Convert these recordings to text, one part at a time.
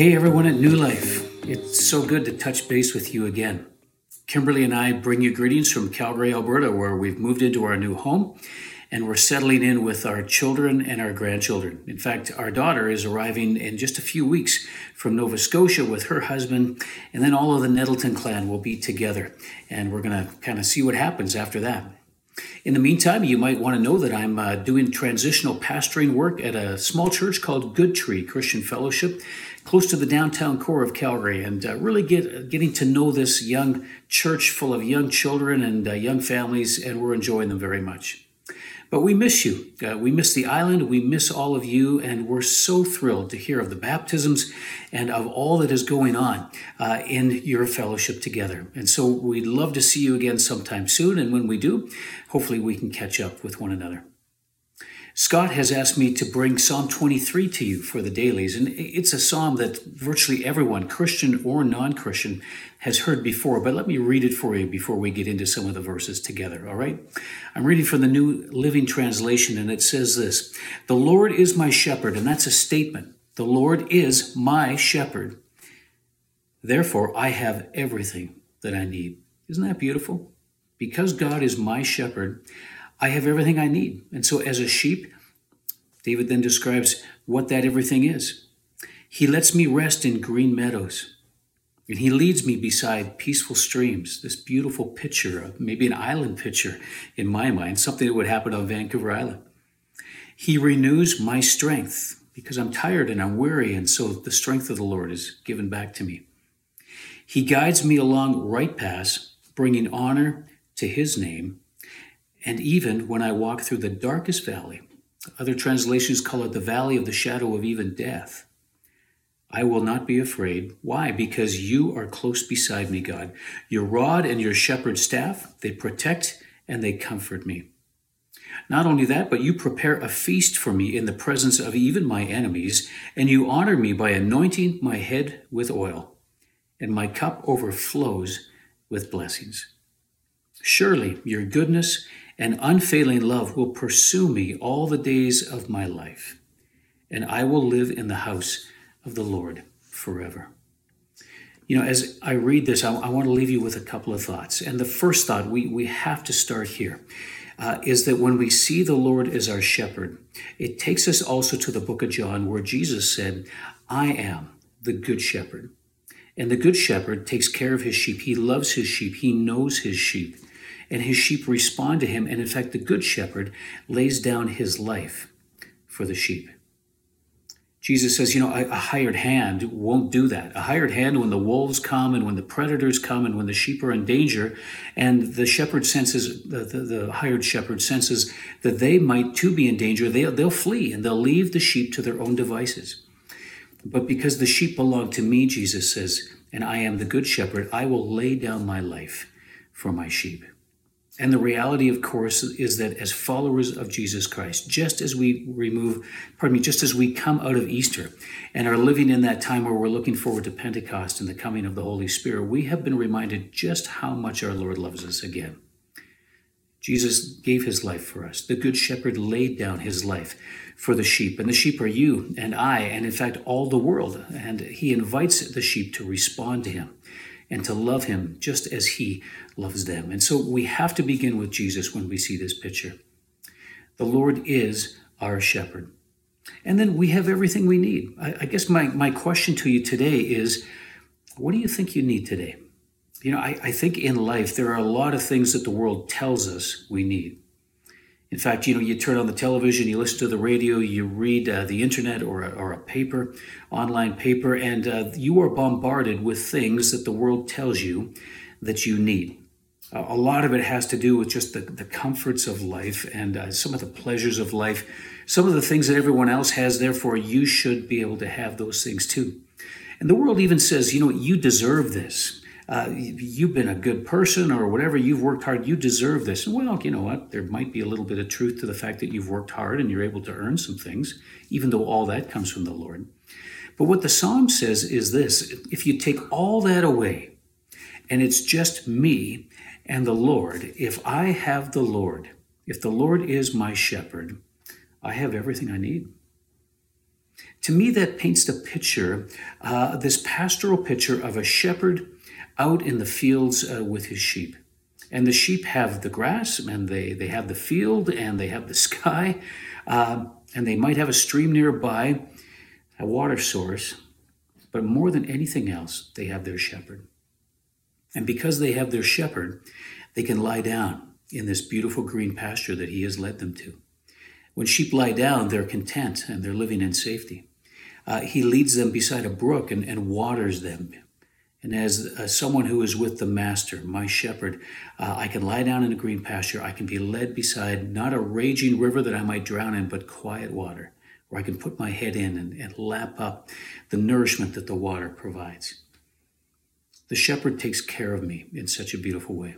Hey everyone at New Life. It's so good to touch base with you again. Kimberly and I bring you greetings from Calgary, Alberta, where we've moved into our new home and we're settling in with our children and our grandchildren. In fact, our daughter is arriving in just a few weeks from Nova Scotia with her husband, and then all of the Nettleton clan will be together. And we're going to kind of see what happens after that. In the meantime, you might want to know that I'm uh, doing transitional pastoring work at a small church called Good Tree Christian Fellowship, close to the downtown core of Calgary, and uh, really get getting to know this young church full of young children and uh, young families, and we're enjoying them very much. But we miss you. Uh, we miss the island. We miss all of you. And we're so thrilled to hear of the baptisms and of all that is going on uh, in your fellowship together. And so we'd love to see you again sometime soon. And when we do, hopefully we can catch up with one another. Scott has asked me to bring Psalm 23 to you for the dailies, and it's a psalm that virtually everyone, Christian or non Christian, has heard before. But let me read it for you before we get into some of the verses together, all right? I'm reading from the New Living Translation, and it says this The Lord is my shepherd, and that's a statement. The Lord is my shepherd. Therefore, I have everything that I need. Isn't that beautiful? Because God is my shepherd, I have everything I need. And so, as a sheep, David then describes what that everything is. He lets me rest in green meadows, and he leads me beside peaceful streams. This beautiful picture, of maybe an island picture in my mind, something that would happen on Vancouver Island. He renews my strength because I'm tired and I'm weary, and so the strength of the Lord is given back to me. He guides me along right paths, bringing honor to his name and even when I walk through the darkest valley, other translations call it the valley of the shadow of even death. I will not be afraid. Why? Because you are close beside me, God. Your rod and your shepherd's staff, they protect and they comfort me. Not only that, but you prepare a feast for me in the presence of even my enemies, and you honor me by anointing my head with oil, and my cup overflows with blessings. Surely your goodness and unfailing love will pursue me all the days of my life, and I will live in the house of the Lord forever. You know, as I read this, I, I want to leave you with a couple of thoughts. And the first thought, we, we have to start here, uh, is that when we see the Lord as our shepherd, it takes us also to the book of John where Jesus said, I am the good shepherd. And the good shepherd takes care of his sheep. He loves his sheep. He knows his sheep and his sheep respond to him. And in fact, the good shepherd lays down his life for the sheep. Jesus says, you know, a, hired hand won't do that. A hired hand, when the wolves come and when the predators come and when the sheep are in danger, and the shepherd senses, the, the, the hired shepherd senses that they might too be in danger, they, they'll flee and they'll leave the sheep to their own devices. But because the sheep belong to me, Jesus says, and I am the good shepherd, I will lay down my life for my sheep. And the reality, of course, is that as followers of Jesus Christ, just as we remove, pardon me, just as we come out of Easter and are living in that time where we're looking forward to Pentecost and the coming of the Holy Spirit, we have been reminded just how much our Lord loves us again. Jesus gave his life for us. The Good Shepherd laid down his life for the sheep, and the sheep are you and I, and in fact, all the world. And he invites the sheep to respond to him and to love him just as he loves them. And so we have to begin with Jesus when we see this picture. The Lord is our shepherd. And then we have everything we need. I, I guess my, my question to you today is what do you think you need today? You know, I, I think in life there are a lot of things that the world tells us we need. In fact, you know, you turn on the television, you listen to the radio, you read uh, the internet or a, or a paper, online paper, and uh, you are bombarded with things that the world tells you that you need. A lot of it has to do with just the, the comforts of life and uh, some of the pleasures of life, some of the things that everyone else has, therefore, you should be able to have those things too. And the world even says, you know, you deserve this uh, you've been a good person or whatever, you've worked hard, you deserve this. Well, you know what? There might be a little bit of truth to the fact that you've worked hard and you're able to earn some things, even though all that comes from the Lord. But what the psalm says is this if you take all that away and it's just me and the Lord, if I have the Lord, if the Lord is my shepherd, I have everything I need. To me, that paints the picture, uh, this pastoral picture of a shepherd out in the fields uh, with his sheep. And the sheep have the grass, and they, they have the field, and they have the sky, uh, and they might have a stream nearby, a water source. But more than anything else, they have their shepherd. And because they have their shepherd, they can lie down in this beautiful green pasture that he has led them to. When sheep lie down, they're content and they're living in safety. Uh, he leads them beside a brook and, and waters them. And as uh, someone who is with the master, my shepherd, uh, I can lie down in a green pasture. I can be led beside not a raging river that I might drown in, but quiet water, where I can put my head in and, and lap up the nourishment that the water provides. The shepherd takes care of me in such a beautiful way.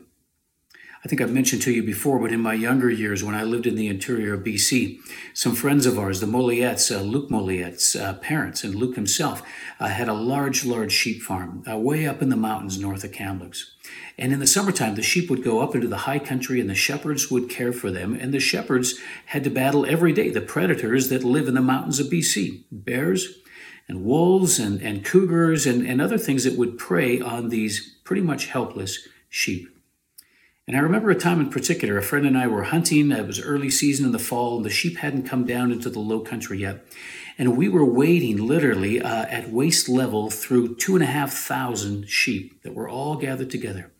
I think I've mentioned to you before, but in my younger years, when I lived in the interior of BC, some friends of ours, the Moliettes, uh, Luke Moliette's uh, parents, and Luke himself, uh, had a large, large sheep farm uh, way up in the mountains north of Kamloops. And in the summertime, the sheep would go up into the high country and the shepherds would care for them. And the shepherds had to battle every day the predators that live in the mountains of BC bears and wolves and, and cougars and, and other things that would prey on these pretty much helpless sheep. And I remember a time in particular, a friend and I were hunting. It was early season in the fall, and the sheep hadn't come down into the low country yet. And we were wading literally uh, at waist level through two and a half thousand sheep that were all gathered together.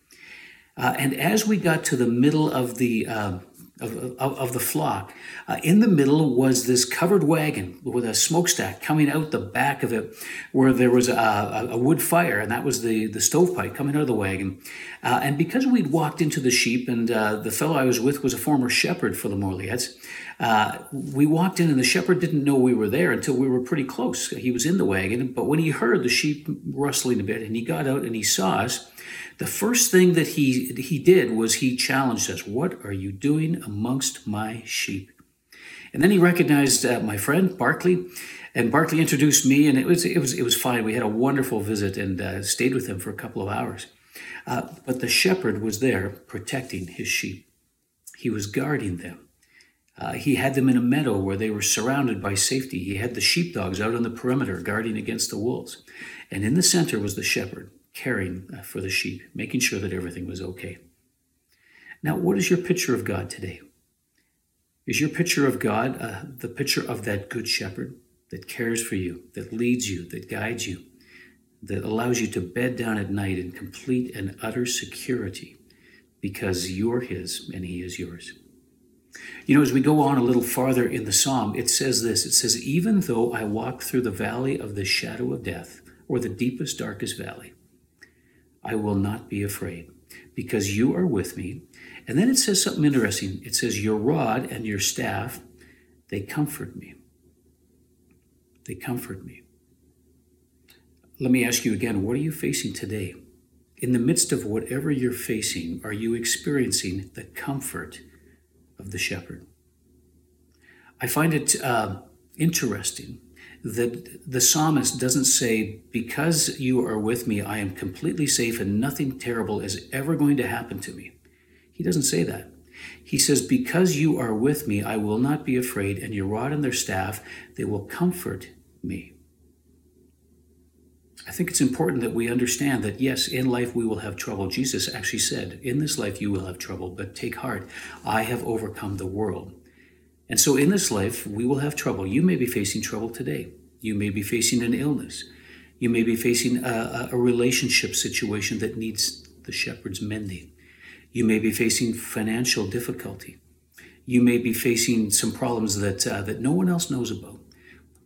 Uh, and as we got to the middle of the uh, of, of, of, the flock. Uh, in the middle was this covered wagon with a smokestack coming out the back of it, where there was a, a wood fire, and that was the, the stovepipe coming out of the wagon. Uh, and because we'd walked into the sheep, and uh, the fellow I was with was a former shepherd for the Morliettes, uh, we walked in, and the shepherd didn't know we were there until we were pretty close. He was in the wagon, but when he heard the sheep rustling a bit, and he got out and he saw us, the first thing that he, he did was he challenged us What are you doing amongst my sheep? And then he recognized uh, my friend Barclay, and Barclay introduced me, and it was it was it was fine. We had a wonderful visit and uh, stayed with him for a couple of hours. Uh, but the shepherd was there protecting his sheep. He was guarding them. Uh, he had them in a meadow where they were surrounded by safety. He had the sheepdogs out on the perimeter guarding against the wolves, and in the center was the shepherd caring uh, for the sheep, making sure that everything was okay. Now, what is your picture of God today? Is your picture of God uh, the picture of that good shepherd that cares for you, that leads you, that guides you, that allows you to bed down at night in complete and utter security because you're his and he is yours? You know, as we go on a little farther in the psalm, it says this it says, Even though I walk through the valley of the shadow of death, or the deepest, darkest valley, I will not be afraid because you are with me. And then it says something interesting. It says, Your rod and your staff, they comfort me. They comfort me. Let me ask you again what are you facing today? In the midst of whatever you're facing, are you experiencing the comfort of the shepherd? I find it uh, interesting that the psalmist doesn't say, Because you are with me, I am completely safe and nothing terrible is ever going to happen to me. He doesn't say that. He says, Because you are with me, I will not be afraid, and your rod and their staff, they will comfort me. I think it's important that we understand that yes, in life we will have trouble. Jesus actually said, In this life you will have trouble, but take heart, I have overcome the world. And so in this life, we will have trouble. You may be facing trouble today. You may be facing an illness. You may be facing a, a relationship situation that needs the shepherd's mending. You may be facing financial difficulty. You may be facing some problems that, uh, that no one else knows about,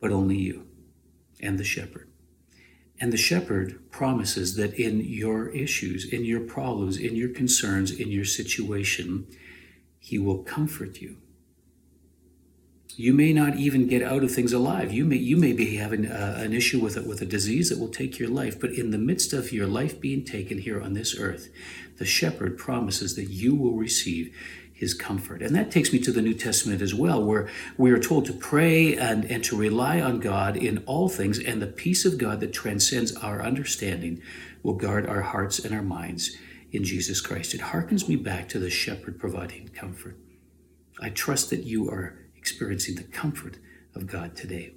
but only you and the shepherd. And the shepherd promises that in your issues, in your problems, in your concerns, in your situation, he will comfort you. You may not even get out of things alive. You may you may be having uh, an issue with it with a disease that will take your life. But in the midst of your life being taken here on this earth, the shepherd promises that you will receive his comfort. And that takes me to the New Testament as well, where we are told to pray and, and to rely on God in all things, and the peace of God that transcends our understanding will guard our hearts and our minds in Jesus Christ. It harkens me back to the shepherd providing comfort. I trust that you are experiencing the comfort of God today.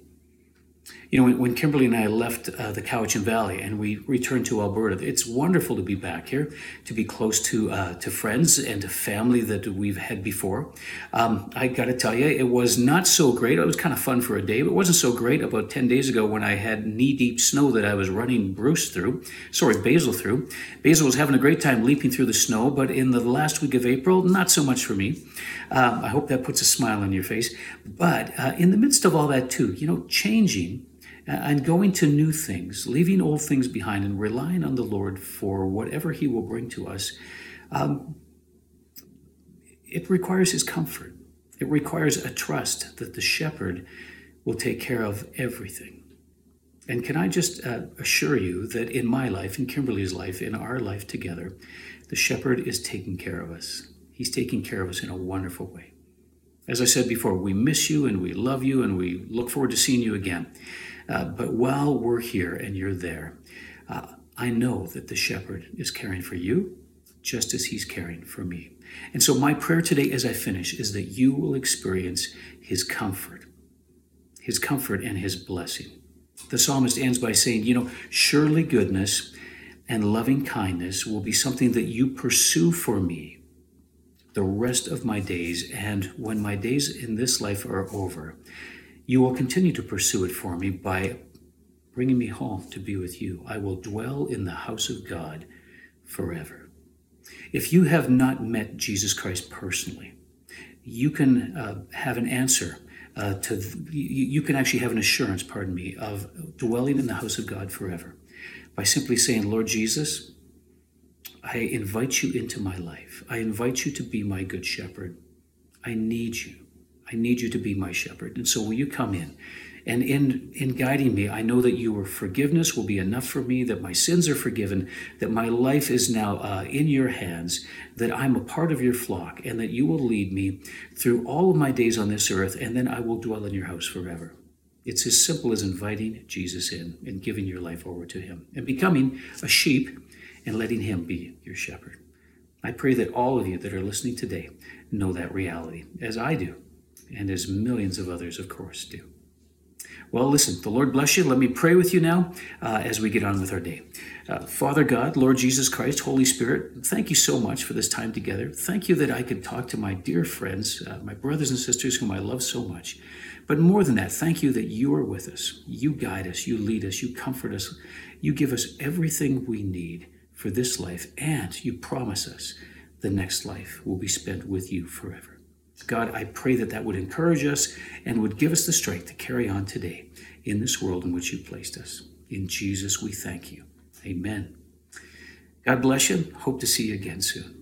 You know, when, when Kimberly and I left uh, the Cowichan Valley and we returned to Alberta, it's wonderful to be back here, to be close to uh, to friends and to family that we've had before. Um, I got to tell you, it was not so great. It was kind of fun for a day, but it wasn't so great about 10 days ago when I had knee deep snow that I was running Bruce through, sorry, Basil through. Basil was having a great time leaping through the snow, but in the last week of April, not so much for me. Um, I hope that puts a smile on your face. But uh, in the midst of all that, too, you know, changing and going to new things, leaving old things behind and relying on the Lord for whatever He will bring to us, um, it requires His comfort. It requires a trust that the shepherd will take care of everything. And can I just uh, assure you that in my life, in Kimberly's life, in our life together, the shepherd is taking care of us. He's taking care of us in a wonderful way. As I said before, we miss you and we love you and we look forward to seeing you again. Uh, but while we're here and you're there, uh, I know that the shepherd is caring for you just as he's caring for me. And so, my prayer today as I finish is that you will experience his comfort, his comfort and his blessing. The psalmist ends by saying, You know, surely goodness and loving kindness will be something that you pursue for me the rest of my days. And when my days in this life are over, you will continue to pursue it for me by bringing me home to be with you. I will dwell in the house of God forever. If you have not met Jesus Christ personally, you can uh, have an answer uh, to, you, you can actually have an assurance, pardon me, of dwelling in the house of God forever by simply saying, Lord Jesus, I invite you into my life. I invite you to be my good shepherd. I need you. I need you to be my shepherd. And so will you come in? And in, in guiding me, I know that your forgiveness will be enough for me, that my sins are forgiven, that my life is now uh, in your hands, that I'm a part of your flock, and that you will lead me through all of my days on this earth, and then I will dwell in your house forever. It's as simple as inviting Jesus in and giving your life over to him and becoming a sheep and letting him be your shepherd. I pray that all of you that are listening today know that reality, as I do and as millions of others, of course, do. Well, listen, the Lord bless you. Let me pray with you now uh, as we get on with our day. Uh, Father God, Lord Jesus Christ, Holy Spirit, thank you so much for this time together. Thank you that I could talk to my dear friends, uh, my brothers and sisters whom I love so much. But more than that, thank you that you are with us. You guide us, you lead us, you comfort us, you give us everything we need for this life, and you promise us the next life will be spent with you forever. God, I pray that that would encourage us and would give us the strength to carry on today in this world in which you placed us. In Jesus, we thank you. Amen. God bless you. Hope to see you again soon.